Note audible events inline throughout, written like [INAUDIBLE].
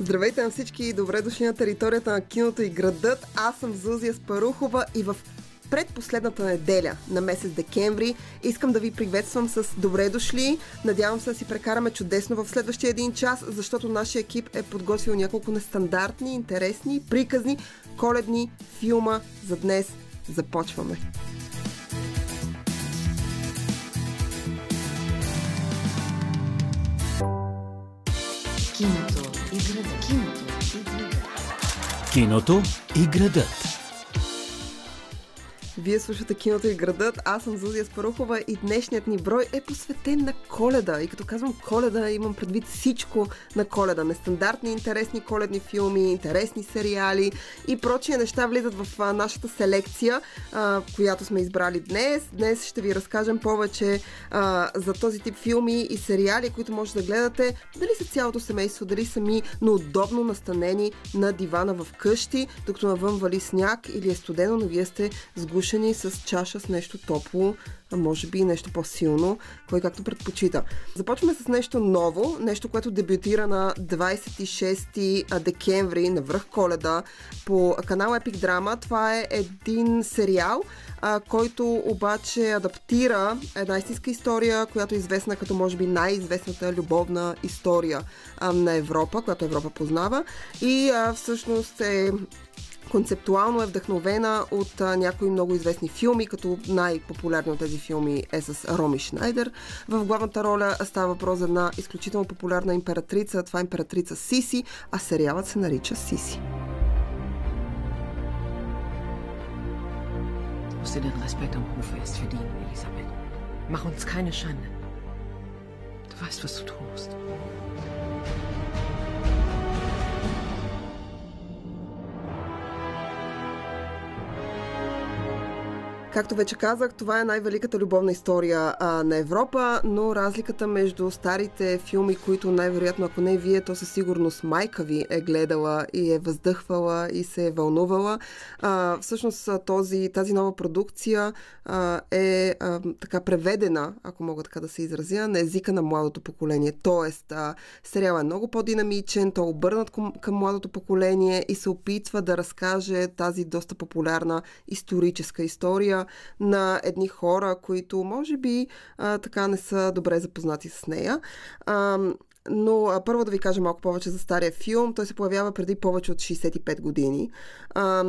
Здравейте на всички и добре дошли на територията на киното и градът. Аз съм Зузия Спарухова и в предпоследната неделя на месец декември искам да ви приветствам с добре дошли. Надявам се да си прекараме чудесно в следващия един час, защото нашия екип е подготвил няколко нестандартни, интересни, приказни, коледни филма за днес. Започваме! Киното Киното и градът. Вие слушате киното и градът. Аз съм Зузия Спарухова и днешният ни брой е посветен на коледа. И като казвам коледа, имам предвид всичко на коледа. Нестандартни, интересни коледни филми, интересни сериали и прочие неща влизат в нашата селекция, която сме избрали днес. Днес ще ви разкажем повече за този тип филми и сериали, които може да гледате дали са цялото семейство, дали сами, но удобно настанени на дивана в къщи, докато навън вали сняг или е студено, но вие сте сгушени с чаша с нещо топло, а може би нещо по-силно, кой както предпочита. Започваме с нещо ново, нещо, което дебютира на 26 декември на връх коледа по канал Epic Drama. Това е един сериал, а, който обаче адаптира една истинска история, която е известна като може би най-известната любовна история а, на Европа, която Европа познава и а, всъщност е Концептуално е вдъхновена от а, някои много известни филми, като най-популярни от тези филми е с Роми Шнайдер. В главната роля става въпрос за една изключително популярна императрица. Това е императрица Сиси, а сериалът се нарича Сиси. Ich muss dir den Respekt am Hofe erst verdienen, Elisabeth. Mach uns keine Schande. Du weißt, was du tust. Както вече казах, това е най-великата любовна история а, на Европа, но разликата между старите филми, които най-вероятно, ако не вие, то със сигурност майка ви е гледала и е въздъхвала и се е вълнувала. А, всъщност този, тази нова продукция а, е а, така преведена, ако мога така да се изразя, на езика на младото поколение. Тоест, а, сериал е много по-динамичен, той е обърнат към, към младото поколение и се опитва да разкаже тази доста популярна историческа история на едни хора, които може би а, така не са добре запознати с нея. А, но а, първо да ви кажа малко повече за стария филм. Той се появява преди повече от 65 години. А,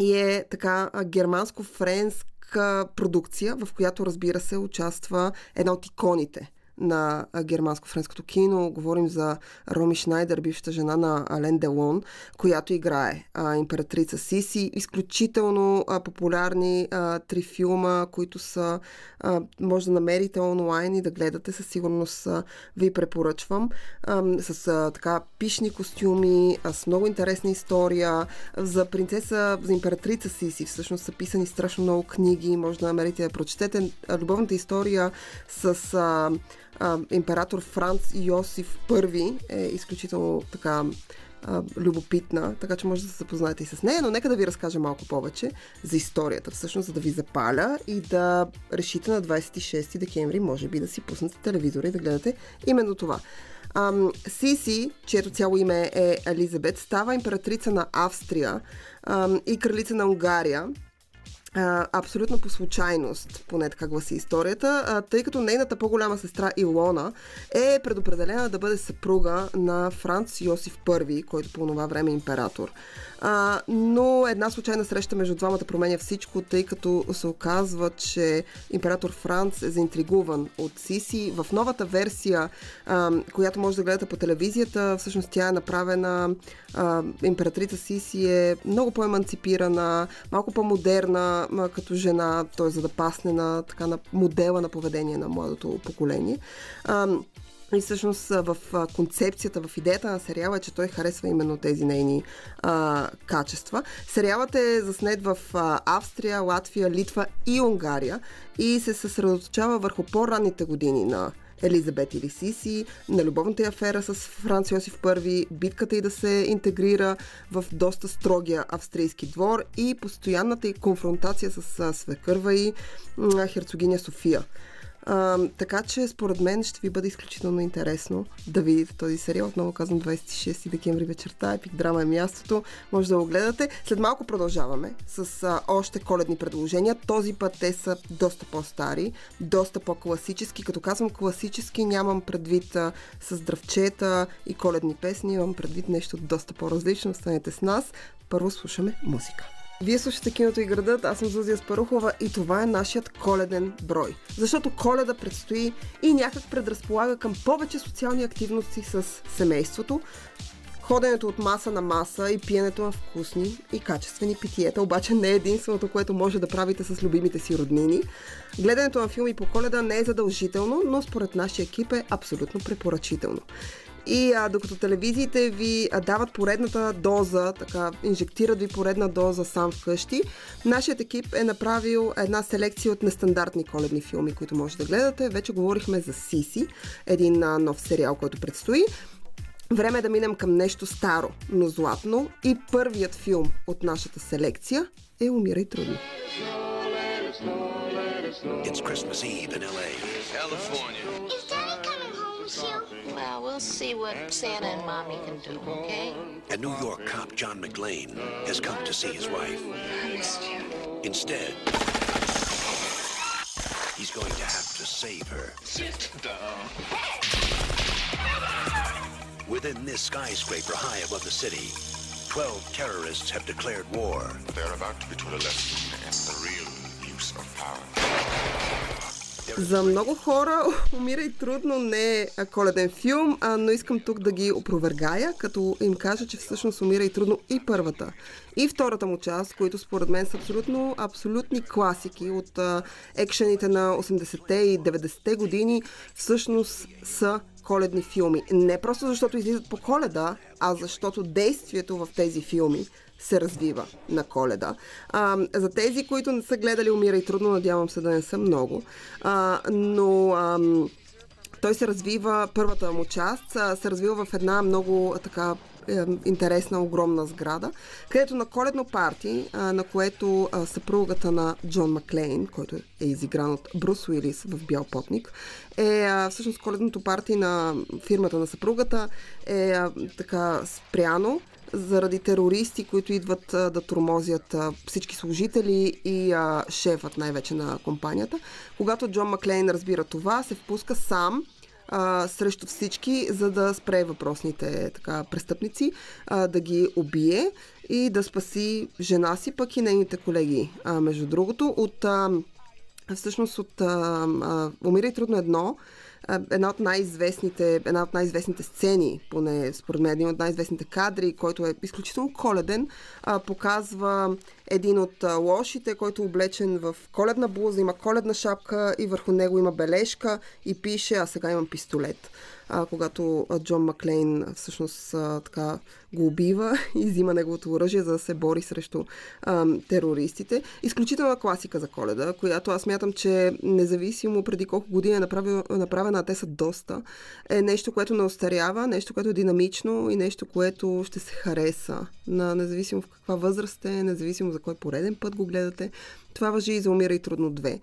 и е така германско-френска продукция, в която разбира се участва една от иконите на германско-френското кино. Говорим за Роми Шнайдер, бившата жена на Ален Делон, която играе а, императрица Сиси. Изключително а, популярни а, три филма, които са а, може да намерите онлайн и да гледате. Със сигурност а, ви препоръчвам. А, с а, така пишни костюми, а, с много интересна история. За принцеса, за императрица Сиси всъщност са писани страшно много книги. Може да намерите да прочетете. Любовната история с а, император Франц Йосиф I е изключително така любопитна, така че може да се запознаете и с нея, но нека да ви разкажа малко повече за историята, всъщност за да ви запаля и да решите на 26 декември, може би да си пуснете телевизора и да гледате именно това. Сиси, чието цяло име е Елизабет, става императрица на Австрия и кралица на Унгария а, абсолютно по случайност, поне така гласи историята, а, тъй като нейната по-голяма сестра Илона е предопределена да бъде съпруга на Франц Йосиф I, който по това време е император. А, но една случайна среща между двамата променя всичко, тъй като се оказва, че император Франц е заинтригуван от Сиси. В новата версия, а, която може да гледате по телевизията, всъщност тя е направена, а, императрица Сиси е много по-еманципирана, малко по-модерна а, като жена, т.е. за да пасне на, така, на модела на поведение на младото поколение. А, и всъщност в концепцията, в идеята на сериала е, че той харесва именно тези нейни а, качества. Сериалът е заснет в Австрия, Латвия, Литва и Унгария и се съсредоточава върху по-ранните години на Елизабет или Сиси, на любовната афера с Франц Йосиф I, битката и да се интегрира в доста строгия австрийски двор и постоянната и конфронтация с свекърва и херцогиня София. А, така че, според мен, ще ви бъде изключително интересно да видите този сериал. Отново казвам 26 декември вечерта. Епик драма е мястото. Може да го гледате. След малко продължаваме с а, още коледни предложения. Този път те са доста по-стари, доста по-класически. Като казвам класически, нямам предвид а, с дръвчета и коледни песни, имам предвид нещо доста по-различно. Останете с нас. Първо слушаме музика. Вие слушате киното и градът, аз съм Зузия Спарухова и това е нашият коледен брой. Защото коледа предстои и някак предразполага към повече социални активности с семейството, Ходенето от маса на маса и пиенето на вкусни и качествени питиета обаче не е единственото, което може да правите с любимите си роднини. Гледането на филми по коледа не е задължително, но според нашия екип е абсолютно препоръчително. И а, докато телевизиите ви а, дават поредната доза, така, инжектират ви поредна доза сам вкъщи, нашият екип е направил една селекция от нестандартни коледни филми, които може да гледате. Вече говорихме за Сиси, един а, нов сериал, който предстои. Време е да минем към нещо старо, но златно. И първият филм от нашата селекция е Умирай трудно. It's Christmas Eve in LA. California. Well, we'll see what Santa and Mommy can do, okay? And New York cop John McLean has come to see his wife. I missed you. Instead, he's going to have to save her. Sit down. Within this skyscraper high above the city, 12 terrorists have declared war. They're about to be taught a lesson in the real use of power. За много хора [LAUGHS] Умирай трудно не е коледен филм, а, но искам тук да ги опровергая, като им кажа, че всъщност Умирай трудно и първата, и втората му част, които според мен са абсолютно абсолютни класики от а, екшените на 80-те и 90-те години, всъщност са коледни филми. Не просто защото излизат по коледа, а защото действието в тези филми се развива на коледа. А, за тези, които не са гледали Умирай трудно, надявам се да не са много. А, но... Ам, той се развива, първата му част а, се развива в една много така интересна, огромна сграда, където на коледно парти, а, на което а, съпругата на Джон Маклейн, който е изигран от Брус Уилис в Бял потник, е а, всъщност коледното парти на фирмата на съпругата е а, така спряно заради терористи, които идват а, да тормозят а, всички служители и а, шефът най-вече на компанията. Когато Джон Маклейн разбира това, се впуска сам а, срещу всички, за да спре въпросните така, престъпници, а, да ги убие и да спаси жена си, пък и нейните колеги. А, между другото, от а, всъщност от а, а, Умирай трудно едно, една от най-известните, една от най-известните сцени, поне според мен един от най-известните кадри, който е изключително коледен, а, показва един от лошите, който е облечен в коледна блуза, има коледна шапка и върху него има бележка и пише, а сега имам пистолет. А, когато Джон Маклейн всъщност а, така го убива [LAUGHS] и взима неговото оръжие, за да се бори срещу а, терористите. Изключителна класика за коледа, която аз мятам, че независимо преди колко години е направена, а те са доста, е нещо, което не остарява, нещо, което е динамично и нещо, което ще се хареса. На, независимо в каква възраст е, независимо за кой пореден път го гледате. Това въжи и за Умирай трудно 2.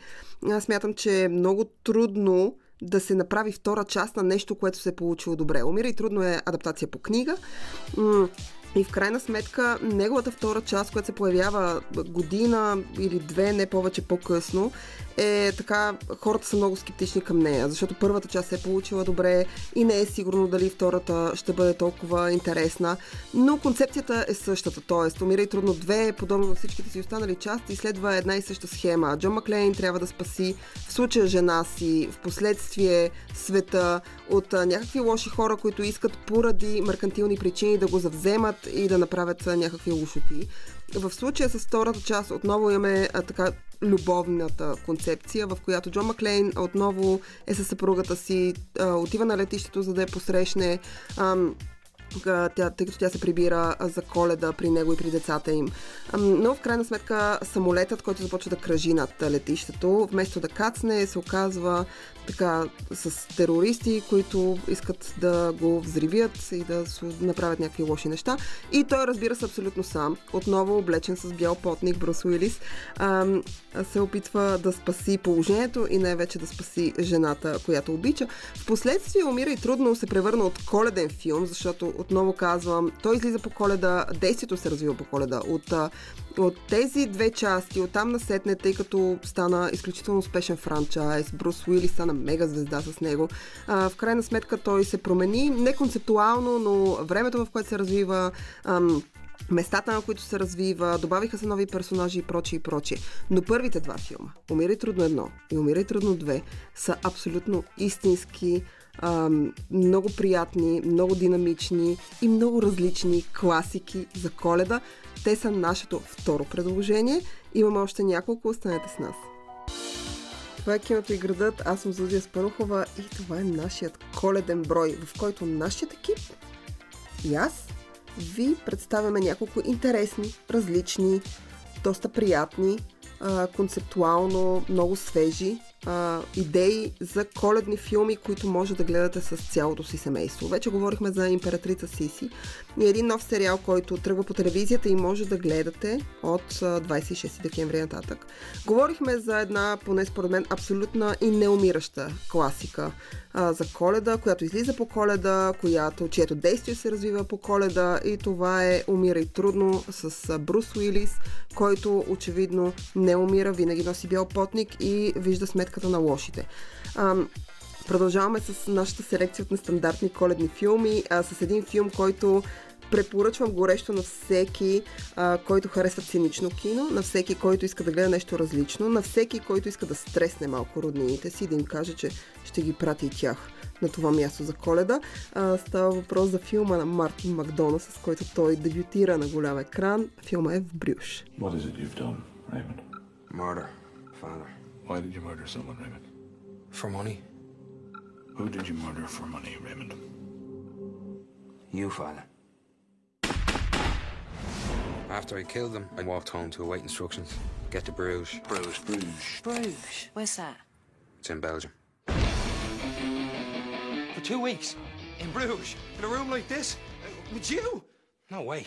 Аз мятам, че е много трудно да се направи втора част на нещо, което се е получило добре. Умира и трудно е адаптация по книга. И в крайна сметка, неговата втора част, която се появява година или две, не повече по-късно, е така, хората са много скептични към нея, защото първата част се е получила добре и не е сигурно дали втората ще бъде толкова интересна, но концепцията е същата, т.е. Умирай трудно две, подобно на всичките си останали части, следва една и съща схема. Джон Маклейн трябва да спаси в случая жена си, в последствие света от някакви лоши хора, които искат поради меркантилни причини да го завземат и да направят някакви лошоти. В случая с втората част отново имаме а, така любовната концепция, в която Джон Маклейн отново е със съпругата си, а, отива на летището, за да я посрещне. А, тя, тъй като тя се прибира за коледа при него и при децата им. Но в крайна сметка самолетът, който започва да кръжи над летището, вместо да кацне, се оказва така с терористи, които искат да го взривят и да направят някакви лоши неща. И той разбира се абсолютно сам, отново облечен с бял потник Брус Уилис, ам, се опитва да спаси положението и най-вече да спаси жената, която обича. Впоследствие умира и трудно се превърна от коледен филм, защото отново казвам, той излиза по коледа, действието се развива по коледа. От, от тези две части, от там насетне, тъй като стана изключително успешен франчайз, Брус Уилис стана мега звезда с него, а, в крайна сметка той се промени, не концептуално, но времето в което се развива, ам, местата, на които се развива, добавиха се нови персонажи и прочие и прочие. Но първите два филма, Умирай трудно едно и Умирай трудно две, са абсолютно истински, ам, много приятни, много динамични и много различни класики за коледа. Те са нашето второ предложение. Имаме още няколко, останете с нас. Това е киното и градът. Аз съм Зузия Спарухова и това е нашият коледен брой, в който нашият екип и аз ви представяме няколко интересни, различни, доста приятни, концептуално много свежи а, идеи за коледни филми, които може да гледате с цялото си семейство. Вече говорихме за Императрица Сиси и един нов сериал, който тръгва по телевизията и може да гледате от а, 26 декември нататък. Говорихме за една, поне според мен, абсолютна и неумираща класика а, за коледа, която излиза по коледа, която, чието действие се развива по коледа и това е Умирай трудно с а, Брус Уилис, който очевидно не умира, винаги носи бял потник и вижда сметката на лошите. Ам, Продължаваме с нашата селекция от нестандартни коледни филми, а, с един филм, който препоръчвам горещо на всеки, а, който харесва цинично кино, на всеки, който иска да гледа нещо различно, на всеки, който иска да стресне малко роднините си, да им каже, че ще ги прати и тях на това място за коледа. А, става въпрос за филма на Мартин Макдона, с който той дебютира на голям екран. Филма е в Брюш. What is it you've done, Raymond? Murder, father. Why did you murder someone, Raymond? For money? Who did you murder for money, Raymond? You, father. After I killed them, I walked home to await instructions. Get to Bruges. Bruges. Bruges. Bruges. Where's that? It's in Belgium. For two weeks in Bruges, in a room like this, with you. No way.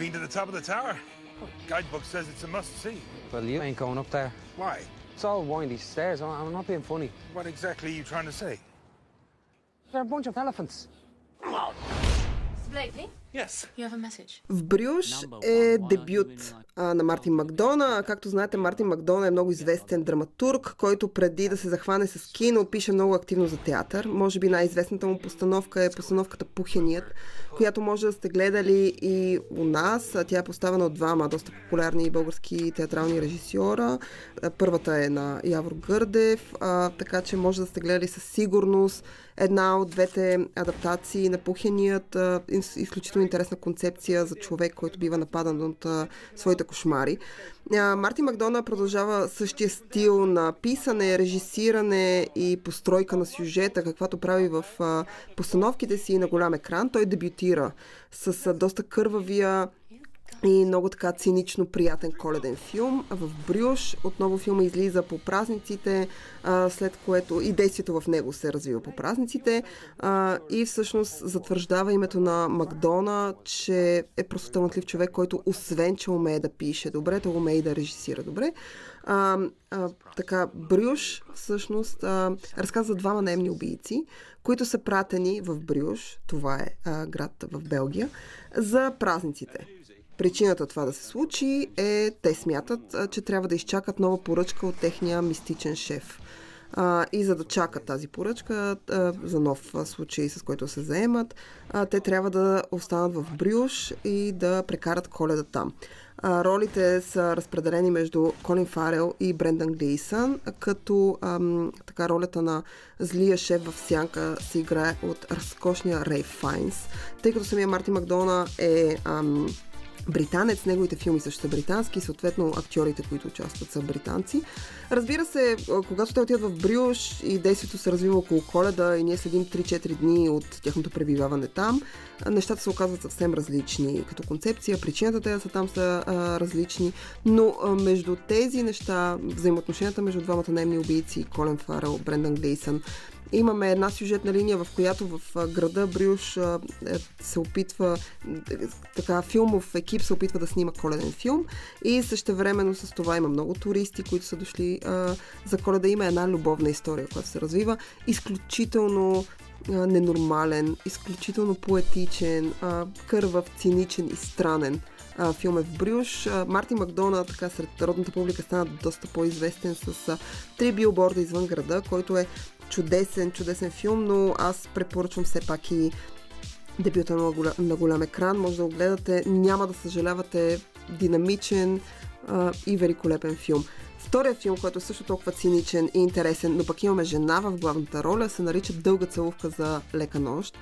Been to the top of the tower? Guidebook says it's a must-see. Well, you ain't going up there. Why? It's all windy stairs. I'm I'm not being funny. What exactly are you trying to say? They're a bunch of elephants. Blakely, В Брюш е дебют а, на Мартин Макдона. Както знаете, Мартин Макдона е много известен драматург, който преди да се захване с кино, пише много активно за театър. Може би най-известната му постановка е постановката Пухеният, която може да сте гледали и у нас. Тя е поставена от двама доста популярни български театрални режисьора. Първата е на Явор Гърдев, а, така че може да сте гледали със сигурност една от двете адаптации на Пухеният. Изключително интересна концепция за човек, който бива нападан от а, своите кошмари. А, Мартин Макдона продължава същия стил на писане, режисиране и постройка на сюжета, каквато прави в а, постановките си на голям екран. Той дебютира с а, доста кървавия и много така цинично приятен коледен филм. В Брюш отново филма излиза по празниците, след което и действието в него се развива по празниците и всъщност затвърждава името на Макдона, че е просто талантлив човек, който освен, че умее да пише добре, той умее и да режисира добре. А, а, така, Брюш всъщност а, разказва двама наемни убийци, които са пратени в Брюш, това е а, град в Белгия, за празниците. Причината това да се случи е, те смятат, че трябва да изчакат нова поръчка от техния мистичен шеф. А, и за да чакат тази поръчка а, за нов случай, с който се заемат, а, те трябва да останат в Брюш и да прекарат коледа там. А, ролите са разпределени между Колин Фарел и Брендан Глейсън, като ам, така ролята на злия шеф в сянка се играе от разкошния Рей Файнс, тъй като самия Марти Макдона е ам, британец, неговите филми също са британски, съответно актьорите, които участват са британци. Разбира се, когато те отидат в Брюш и действието се развива около коледа и ние следим 3-4 дни от тяхното пребиваване там, нещата се оказват съвсем различни като концепция, причината те да са там са а, различни, но а, между тези неща, взаимоотношенията между двамата наемни убийци, Колен Фарел, Брендан Глейсън, Имаме една сюжетна линия, в която в града Брюш е, се опитва, така филмов екип се опитва да снима коледен филм и същевременно с това има много туристи, които са дошли за коледа. Има една любовна история, която се развива. Изключително ненормален, изключително поетичен, кървав, циничен и странен филм е в Брюш. Марти Макдона, така сред народната публика, стана доста по-известен с три билборда извън града, който е чудесен, чудесен филм, но аз препоръчвам все пак и дебюта на голям, на голям екран. Може да го гледате. Няма да съжалявате. Динамичен а, и великолепен филм. Втория филм, който е също толкова циничен и интересен, но пък имаме жена в главната роля, се нарича Дълга целувка за лека нощ.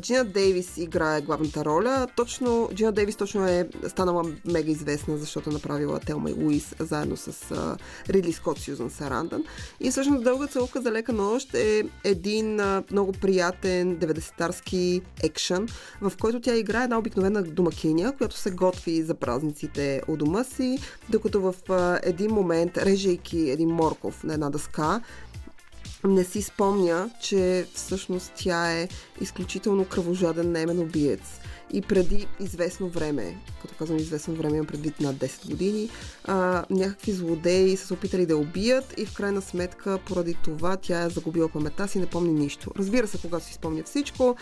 Джина Дейвис играе главната роля. Точно, Джина Дейвис точно е станала мега известна, защото е направила Телма и Луис заедно с uh, Ридли Скот Сюзан Сарандън. И всъщност Дълга целука за лека нощ е един uh, много приятен 90-тарски екшън, в който тя играе една обикновена домакиня, която се готви за празниците у дома си, докато в uh, един момент, режейки един морков на една дъска, не си спомня, че всъщност тя е изключително кръвожаден наемен убиец. И преди известно време, като казвам известно време, имам предвид над 10 години, а, някакви злодеи са се опитали да убият и в крайна сметка поради това тя е загубила паметта си, не помни нищо. Разбира се, когато си спомня всичко,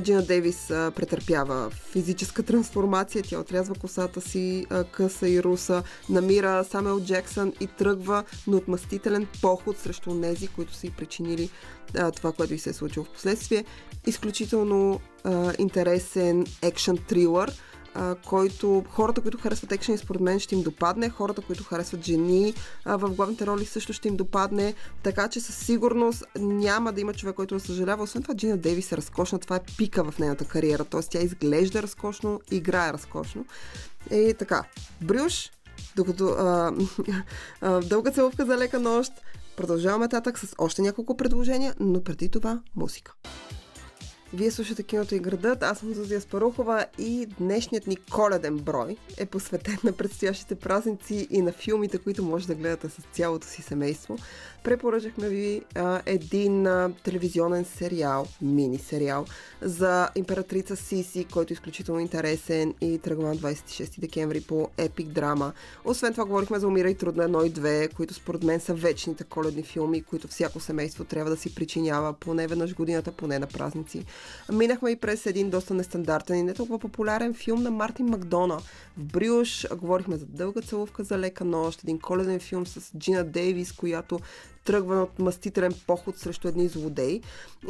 Джина Дейвис а, претърпява физическа трансформация, тя отрязва косата си, а, къса и руса, намира Самел Джексън и тръгва на отмъстителен поход срещу нези, които са и причинили а, това, което и се е случило в последствие. Изключително а, интересен екшен трилър, а, който хората, които харесват екшен, според мен ще им допадне. Хората, които харесват жени а, в главните роли също ще им допадне. Така че със сигурност няма да има човек, който да съжалява. Освен това, Джина Дейвис е разкошна. Това е пика в нейната кариера. Тоест тя изглежда разкошно, играе разкошно. И така, Брюш, докато а, [LAUGHS] а, дълга целувка за лека нощ, Продължаваме татък с още няколко предложения, но преди това музика. Вие слушате киното и градът, аз съм Зузия Спарухова и днешният ни коледен брой е посветен на предстоящите празници и на филмите, които може да гледате с цялото си семейство. Препоръчахме ви а, един а, телевизионен сериал, мини сериал за императрица Сиси, който е изключително интересен и тръгва на 26 декември по Епик Драма. Освен това говорихме за Умира и трудно едно и две, които според мен са вечните коледни филми, които всяко семейство трябва да си причинява поне веднъж годината, поне на празници. Минахме и през един доста нестандартен и не толкова популярен филм на Мартин Макдона. В Брюш говорихме за дълга целувка за лека нощ, един коледен филм с Джина Дейвис, която тръгва от мастителен поход срещу едни злодеи.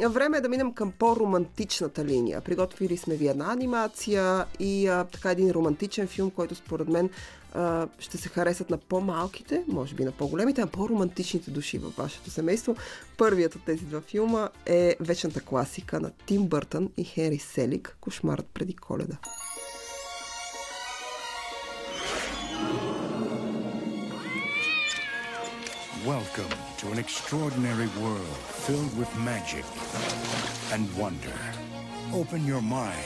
Време е да минем към по-романтичната линия. Приготвили сме ви една анимация и а, така един романтичен филм, който според мен а, ще се харесат на по-малките, може би на по-големите, а по-романтичните души във вашето семейство. Първият от тези два филма е вечната класика на Тим Бъртън и Хери Селик «Кошмарът преди коледа». Welcome to an extraordinary world filled with magic and wonder. Open your mind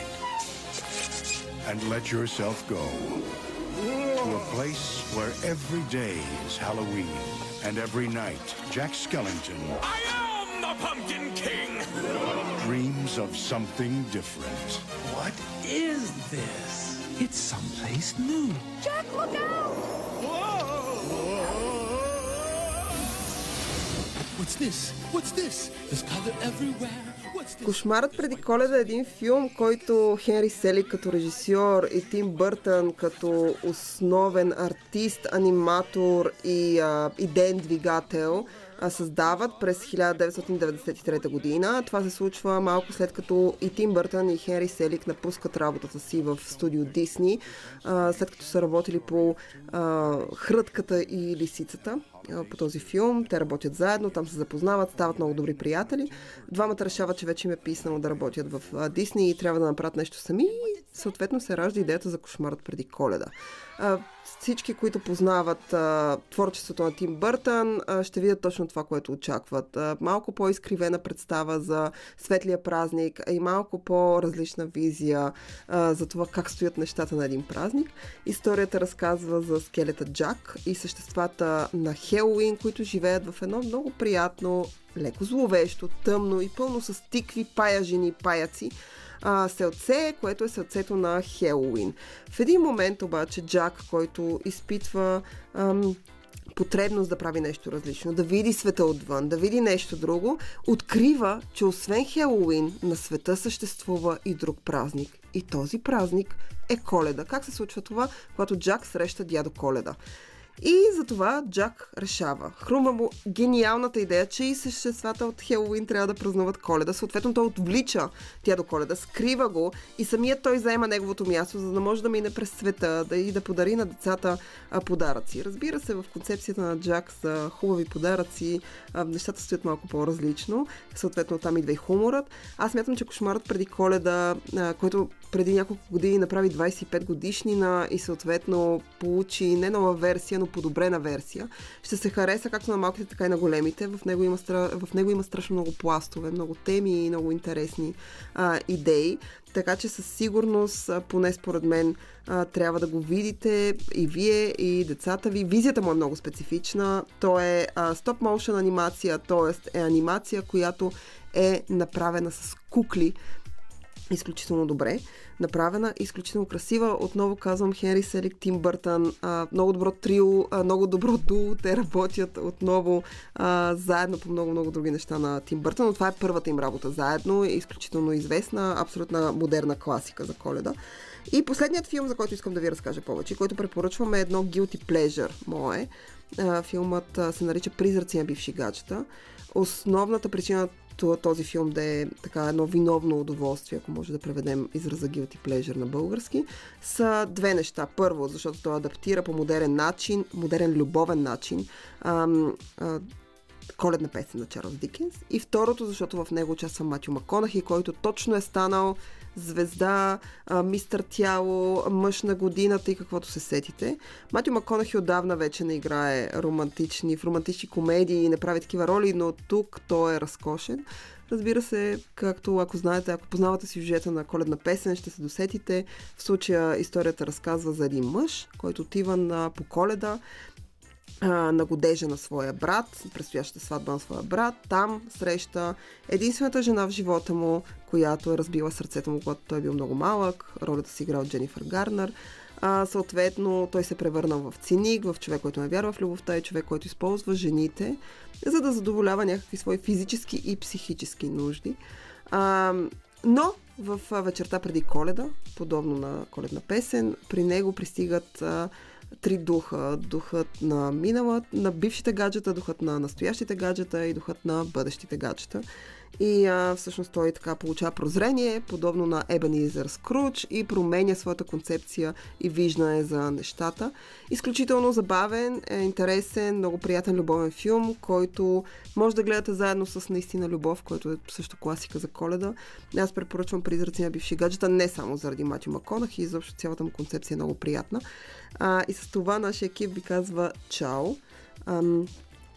and let yourself go to a place where every day is Halloween and every night Jack Skellington I am the Pumpkin King! dreams of something different. What is this? It's someplace new. Jack, look out! Кошмарът преди коледа е един филм, който Хенри Сели като режисьор и Тим Бъртън като основен артист, аниматор и а, идеен двигател създават през 1993 година. Това се случва малко след като и Тим Бъртън и Хенри Селик напускат работата си в студио Дисни, след като са работили по Хрътката и Лисицата по този филм. Те работят заедно, там се запознават, стават много добри приятели. Двамата решават, че вече им е писано да работят в Дисни и трябва да направят нещо сами. И съответно се ражда идеята за кошмарът преди коледа. Всички, които познават а, творчеството на Тим Бъртън, а, ще видят точно това, което очакват. А, малко по-изкривена представа за светлия празник а и малко по-различна визия а, за това как стоят нещата на един празник. Историята разказва за скелета Джак и съществата на Хелоуин, които живеят в едно много приятно, леко зловещо, тъмно и пълно с тикви, паяжини и паяци, а, селце, което е селцето на Хелоуин. В един момент обаче Джак, който изпитва ам, потребност да прави нещо различно, да види света отвън, да види нещо друго, открива, че освен Хелоуин на света съществува и друг празник. И този празник е Коледа. Как се случва това, когато Джак среща дядо Коледа? И затова Джак решава. Хрума му гениалната идея, че и съществата от Хелоуин трябва да празнуват коледа. Съответно той отвлича тя до коледа, скрива го и самият той заема неговото място, за да може да мине през света да и да подари на децата подаръци. Разбира се, в концепцията на Джак за хубави подаръци нещата стоят малко по-различно. Съответно там идва и хуморът. Аз мятам, че кошмарът преди коледа, който преди няколко години направи 25 годишнина и съответно получи не нова версия, но подобрена версия. Ще се хареса както на малките, така и на големите. В него има, в него има страшно много пластове, много теми и много интересни а, идеи. Така че със сигурност, поне според мен, трябва да го видите и вие, и децата ви. Визията му е много специфична. То е стоп motion анимация, т.е. е анимация, която е направена с кукли изключително добре направена, изключително красива. Отново казвам Хенри Селик, Тим Бъртън, а, много добро трио, а, много добро дуо. Те работят отново а, заедно по много-много други неща на Тим Бъртън, но това е първата им работа заедно, изключително известна, абсолютна модерна класика за коледа. И последният филм, за който искам да ви разкажа повече, който препоръчвам е едно Guilty Pleasure мое. Филмът се нарича Призраци на бивши гаджета. Основната причина този филм да е така едно виновно удоволствие, ако може да преведем израза guilty pleasure на български, са две неща. Първо, защото той адаптира по модерен начин, модерен любовен начин, ам, а, коледна песен на Чарлз Дикенс. И второто, защото в него участва Матю Маконахи, който точно е станал звезда, мистър тяло, мъж на годината и каквото се сетите. Матю Маконахи отдавна вече не играе романтични, в романтични комедии и не прави такива роли, но тук той е разкошен. Разбира се, както ако знаете, ако познавате сюжета на коледна песен, ще се досетите. В случая историята разказва за един мъж, който отива на, по коледа на годежа на своя брат, предстоящата сватба на своя брат. Там среща единствената жена в живота му, която е разбила сърцето му, когато той е бил много малък. Ролята си играл Дженифър Гарнер. А, съответно, той се превърнал в циник, в човек, който не вярва в любовта и човек, който използва жените, за да задоволява някакви свои физически и психически нужди. А, но в вечерта преди коледа, подобно на коледна песен, при него пристигат а, три духа. Духът на минала, на бившите гаджета, духът на настоящите гаджета и духът на бъдещите гаджета. И а, всъщност той така получава прозрение, подобно на Ебенизър Скруч и променя своята концепция и виждане за нещата. Изключително забавен, е, интересен, много приятен любовен филм, който може да гледате заедно с наистина любов, който е също класика за коледа. Аз препоръчвам Призраци на бивши гаджета не само заради Матю Маконах и изобщо цялата му концепция е много приятна. А, и с това нашия екип ви казва чао. Ам,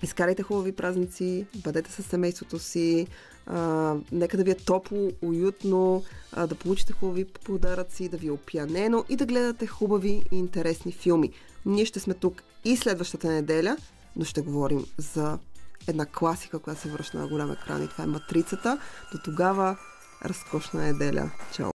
изкарайте хубави празници, бъдете с семейството си, а, нека да ви е топло, уютно, а, да получите хубави подаръци, да ви е опиянено и да гледате хубави и интересни филми. Ние ще сме тук и следващата неделя, но ще говорим за една класика, която се връща на голям екран и това е Матрицата. До тогава, разкошна неделя. Чао!